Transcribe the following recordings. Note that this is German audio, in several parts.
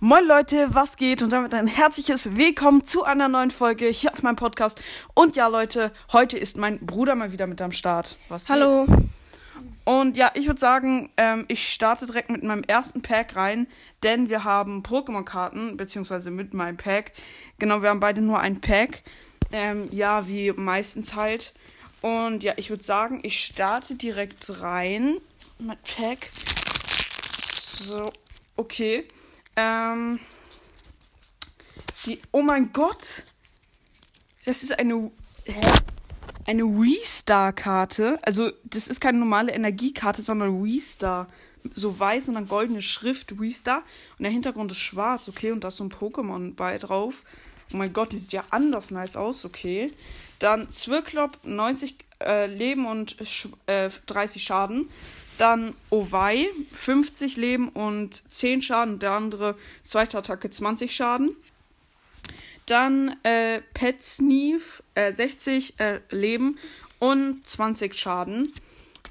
Moin Leute, was geht? Und damit ein herzliches Willkommen zu einer neuen Folge hier auf meinem Podcast. Und ja Leute, heute ist mein Bruder mal wieder mit am Start. Was geht? Hallo. Und ja, ich würde sagen, ähm, ich starte direkt mit meinem ersten Pack rein, denn wir haben Pokémon-Karten, beziehungsweise mit meinem Pack. Genau, wir haben beide nur ein Pack. Ähm, ja, wie meistens halt. Und ja, ich würde sagen, ich starte direkt rein mit Pack. So, okay. Ähm, die, oh mein Gott. Das ist eine, hä? eine Wii-Star-Karte. Also, das ist keine normale Energiekarte, sondern Wii-Star. So weiß und dann goldene Schrift Wii-Star. Und der Hintergrund ist schwarz, okay. Und da ist so ein Pokémon bei drauf. Oh mein Gott, die sieht ja anders nice aus, okay. Dann Zwirklop, 90 äh, Leben und äh, 30 Schaden. Dann Owei, 50 Leben und 10 Schaden. Der andere, zweite Attacke, 20 Schaden. Dann äh, Pet Sneef, äh, 60 äh, Leben und 20 Schaden.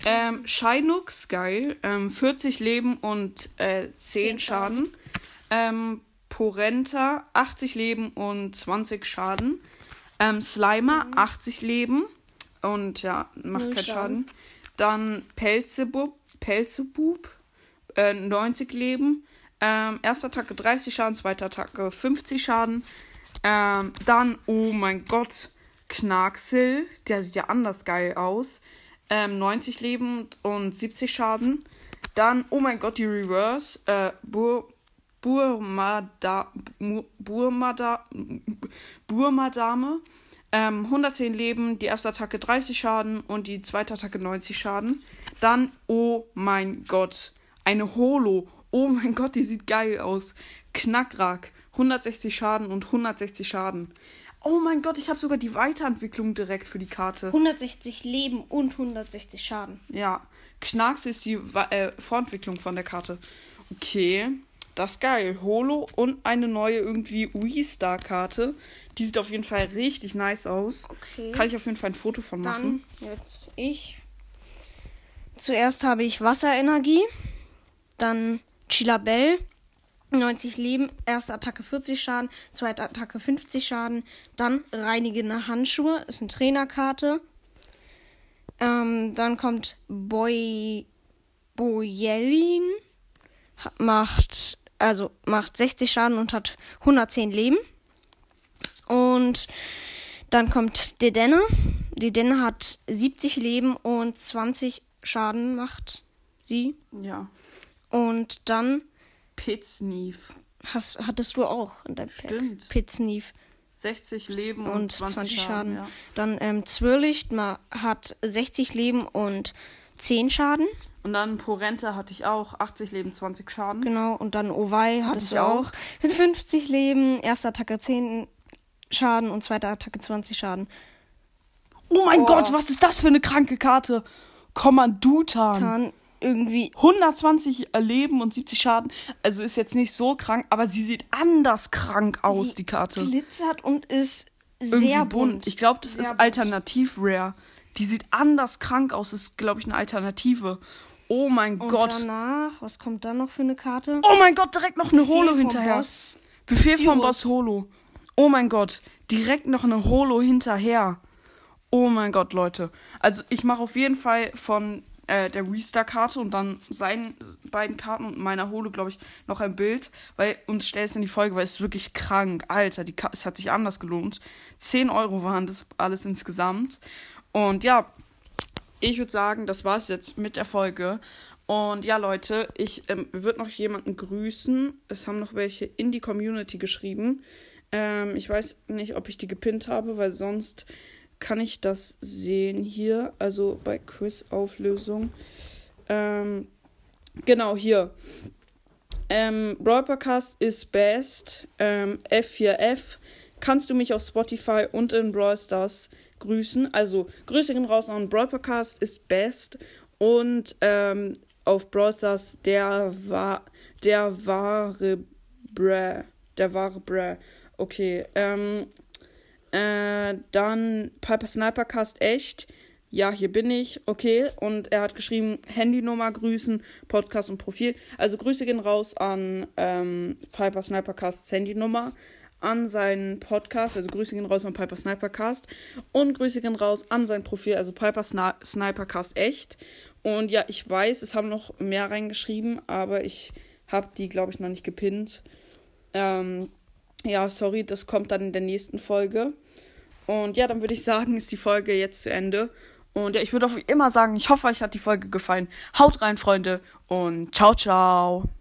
Ähm, Shinux, geil, ähm, 40 Leben und äh, 10, 10 Schaden. Ähm, Porenta, 80 Leben und 20 Schaden. Ähm, Slimer, mhm. 80 Leben und ja, macht keinen Schaden. Schaden. Dann Pelzebub, Pelzebub, äh, 90 Leben. Ähm, erste Attacke 30 Schaden, zweite Attacke 50 Schaden. Ähm, dann, oh mein Gott, Knarksel. Der sieht ja anders geil aus. Ähm, 90 Leben und 70 Schaden. Dann, oh mein Gott, die Reverse. Äh, Bur Burmada Burmada Burmadame. Ähm, 110 Leben, die erste Attacke 30 Schaden und die zweite Attacke 90 Schaden. Dann, oh mein Gott, eine Holo. Oh mein Gott, die sieht geil aus. Knackrack, 160 Schaden und 160 Schaden. Oh mein Gott, ich habe sogar die Weiterentwicklung direkt für die Karte. 160 Leben und 160 Schaden. Ja, Knacks ist die äh, Vorentwicklung von der Karte. Okay. Das ist geil. Holo und eine neue irgendwie Wii-Star-Karte. Die sieht auf jeden Fall richtig nice aus. Okay. Kann ich auf jeden Fall ein Foto von machen. Dann jetzt ich. Zuerst habe ich Wasserenergie. Dann Chilabell. 90 Leben, erste Attacke 40 Schaden, zweite Attacke 50 Schaden, dann reinigende Handschuhe, ist eine Trainerkarte. Ähm, dann kommt Boy Boyelin, macht also macht 60 Schaden und hat 110 Leben. Und dann kommt Dedenne. Dedenne hat 70 Leben und 20 Schaden macht sie. Ja. Und dann. Pitsneef. Hast, hattest du auch in deinem Pack. Stimmt. Pitsneef. 60 Leben und, und 20, 20 Schaden. Schaden. Ja. Dann ähm, Zwirlicht hat 60 Leben und 10 Schaden. Und dann Porenta hatte ich auch 80 Leben, 20 Schaden. Genau, und dann Ovai hatte ich auch. Mit 50 Leben, erste Attacke 10 Schaden und zweite Attacke 20 Schaden. Oh mein oh. Gott, was ist das für eine kranke Karte? Kommandutan. Tan irgendwie 120 Leben und 70 Schaden. Also ist jetzt nicht so krank, aber sie sieht anders krank aus, sie die Karte. glitzert und ist sehr bunt. bunt. Ich glaube, das sehr ist alternativ rare. Die sieht anders krank aus, das ist glaube ich eine Alternative. Oh mein und Gott. danach, was kommt da noch für eine Karte? Oh mein Gott, direkt noch eine Befehl Holo hinterher. Boss Befehl Cyrus. vom Boss Holo. Oh mein Gott, direkt noch eine Holo hinterher. Oh mein Gott, Leute. Also ich mache auf jeden Fall von äh, der Restar-Karte und dann seinen beiden Karten und meiner Holo, glaube ich, noch ein Bild, weil uns stellst in die Folge, weil es ist wirklich krank. Alter, die es hat sich anders gelohnt. 10 Euro waren das alles insgesamt. Und ja, ich würde sagen, das war es jetzt mit der Folge. Und ja, Leute, ich ähm, würde noch jemanden grüßen. Es haben noch welche in die Community geschrieben. Ähm, ich weiß nicht, ob ich die gepinnt habe, weil sonst kann ich das sehen hier. Also bei Quiz-Auflösung. Ähm, genau, hier. Ähm, Broadcast ist best. Ähm, F4F. Kannst du mich auf Spotify und in Brawl Stars grüßen. Also Grüße gehen raus an Brawl Podcast ist best und ähm, auf Brawl Stars der war der wahre Bra, der wahre Bra. Okay, ähm, äh, dann Piper Sniper Cast echt. ja, hier bin ich, okay. Und er hat geschrieben, Handynummer grüßen, Podcast und Profil. Also Grüße gehen raus an ähm, Piper Snipercasts Handynummer, an seinen Podcast, also Grüße gehen raus an Piper Snipercast und Grüße gehen raus an sein Profil, also Piper Sni Snipercast echt. Und ja, ich weiß, es haben noch mehr reingeschrieben, aber ich habe die, glaube ich, noch nicht gepinnt. Ähm, ja, sorry, das kommt dann in der nächsten Folge. Und ja, dann würde ich sagen, ist die Folge jetzt zu Ende. Und ja, ich würde auch wie immer sagen, ich hoffe, euch hat die Folge gefallen. Haut rein, Freunde, und ciao, ciao.